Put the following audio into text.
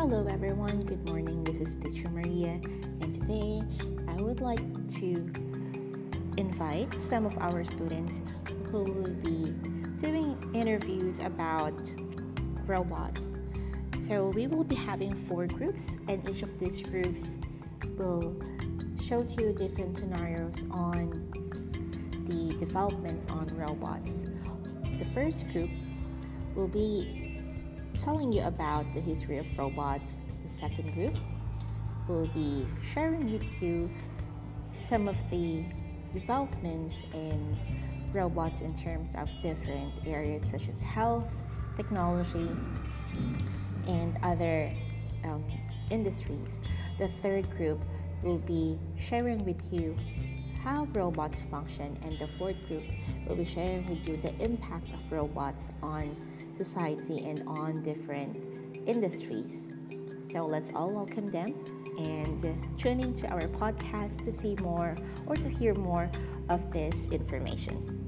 everyone. Good morning. This is Teacher Maria, and today I would like to invite some of our students who will be doing interviews about robots. So, we will be having four groups, and each of these groups will show to you different scenarios on the developments on robots. The first group will be telling you about the history of robots. The second group will be sharing with you some of the developments in robots in terms of different areas such as health, technology, and other um, industries. The third group will be sharing with you how robots function, and the fourth group will be sharing with you the impact of robots on society and on different industries. So let's all welcome them and tune into our podcast to see more or to hear more of this information.